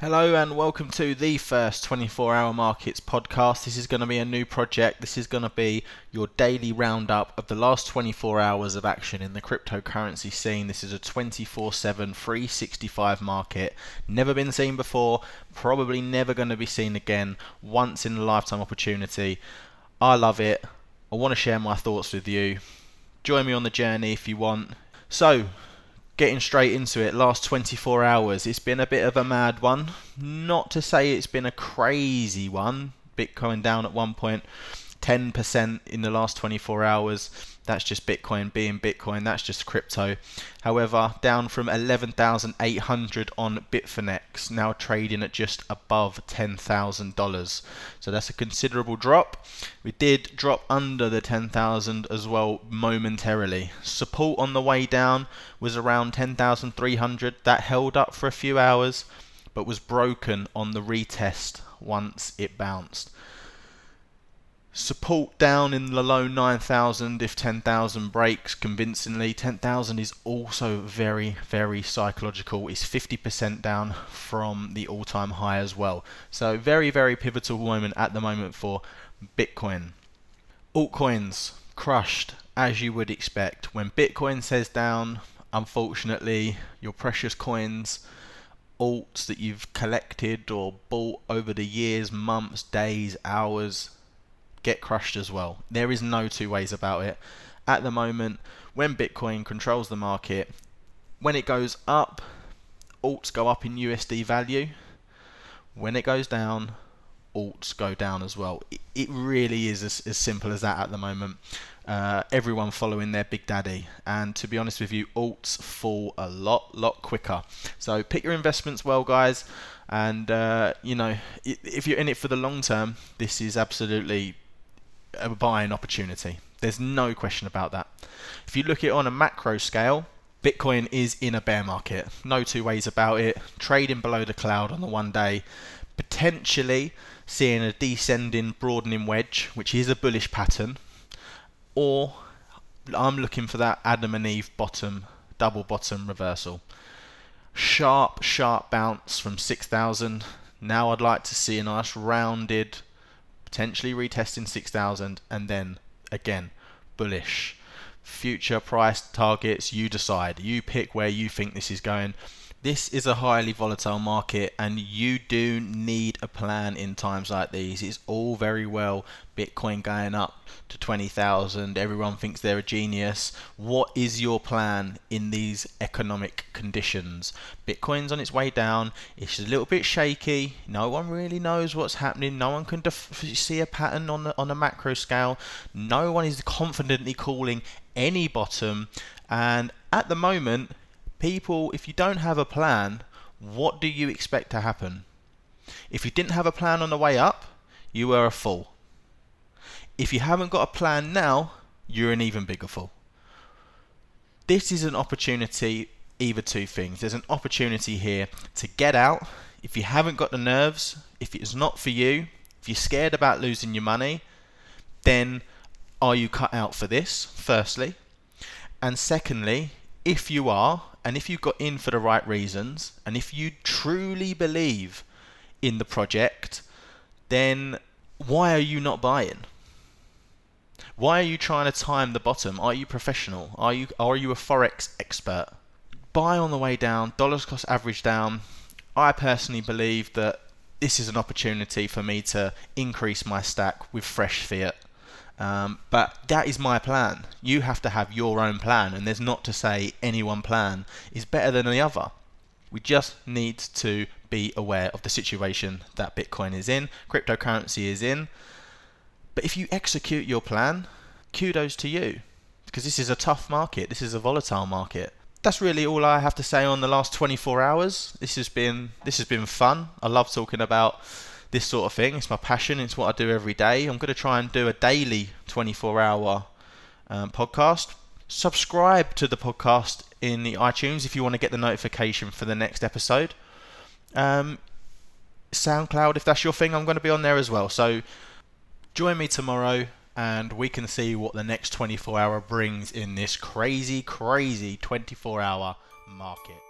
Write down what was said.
Hello and welcome to the first 24 hour markets podcast. This is going to be a new project. This is going to be your daily roundup of the last 24 hours of action in the cryptocurrency scene. This is a 24 7 365 market. Never been seen before, probably never going to be seen again. Once in a lifetime opportunity. I love it. I want to share my thoughts with you. Join me on the journey if you want. So, getting straight into it, last 24 hours, it's been a bit of a mad one. Not to say it's been a crazy one. Bitcoin down at one point, 10% in the last 24 hours. That's just Bitcoin being Bitcoin. That's just crypto. However, down from 11,800 on Bitfinex, now trading at just above $10,000. So that's a considerable drop. We did drop under the 10,000 as well momentarily. Support on the way down was around 10,300. That held up for a few hours, but was broken on the retest once it bounced. Support down in the low 9,000 if 10,000 breaks convincingly. 10,000 is also very, very psychological. It's 50% down from the all time high as well. So, very, very pivotal moment at the moment for Bitcoin. Altcoins crushed as you would expect. When Bitcoin says down, unfortunately, your precious coins, alts that you've collected or bought over the years, months, days, hours, get crushed as well. There is no two ways about it. At the moment, when Bitcoin controls the market, when it goes up, alts go up in USD value. When it goes down, alts go down as well. It, really is as, as, simple as that at the moment. Uh, everyone following their big daddy, and to be honest with you, alts fall a lot, lot quicker. So pick your investments well, guys. And uh, you know, if you're in it for the long term, this is absolutely a buying opportunity. There's no question about that. If you look at it on a macro scale, Bitcoin is in a bear market. No two ways about it. Trading below the cloud on the one day, potentially seeing a descending broadening wedge, which is a bullish pattern, or I'm looking for that Adam and Eve bottom, double bottom reversal. Sharp, sharp bounce from 6,000. Now I'd like to see a nice rounded potentially retesting 6,000 and then again bullish. Future price targets, you decide. You pick where you think this is going. This is a highly volatile market, and you do need a plan in times like these. It's all very well Bitcoin going up to 20,000, everyone thinks they're a genius. What is your plan in these economic conditions? Bitcoin's on its way down, it's a little bit shaky, no one really knows what's happening, no one can def- see a pattern on the, on a macro scale, no one is confidently calling any bottom, and at the moment, people, if you don't have a plan, what do you expect to happen? If you didn't have a plan on the way up, you were a fool. If you haven't got a plan now, you're an even bigger fool. This is an opportunity, either two things. There's an opportunity here to get out. If you haven't got the nerves, if it's not for you, if you're scared about losing your money, then are you cut out for this, firstly? And secondly, if you are, and if you got in for the right reasons, and if you truly believe in the project, then why are you not buying? Why are you trying to time the bottom? Are you professional? Are you are you a forex expert? Buy on the way down, dollars cost average down. I personally believe that this is an opportunity for me to increase my stack with fresh fiat. Um, but that is my plan. You have to have your own plan, and there's not to say any one plan is better than the other. We just need to be aware of the situation that Bitcoin is in, cryptocurrency is in. But if you execute your plan, kudos to you, because this is a tough market, this is a volatile market. That's really all I have to say on the last 24 hours. This has been this has been fun. I love talking about this sort of thing. It's my passion. It's what I do every day. I'm going to try and do a daily 24 hour um, podcast. Subscribe to the podcast in the iTunes if you want to get the notification for the next episode. Um, SoundCloud, if that's your thing, I'm going to be on there as well. So join me tomorrow and we can see what the next 24 hour brings in this crazy, crazy 24 hour market.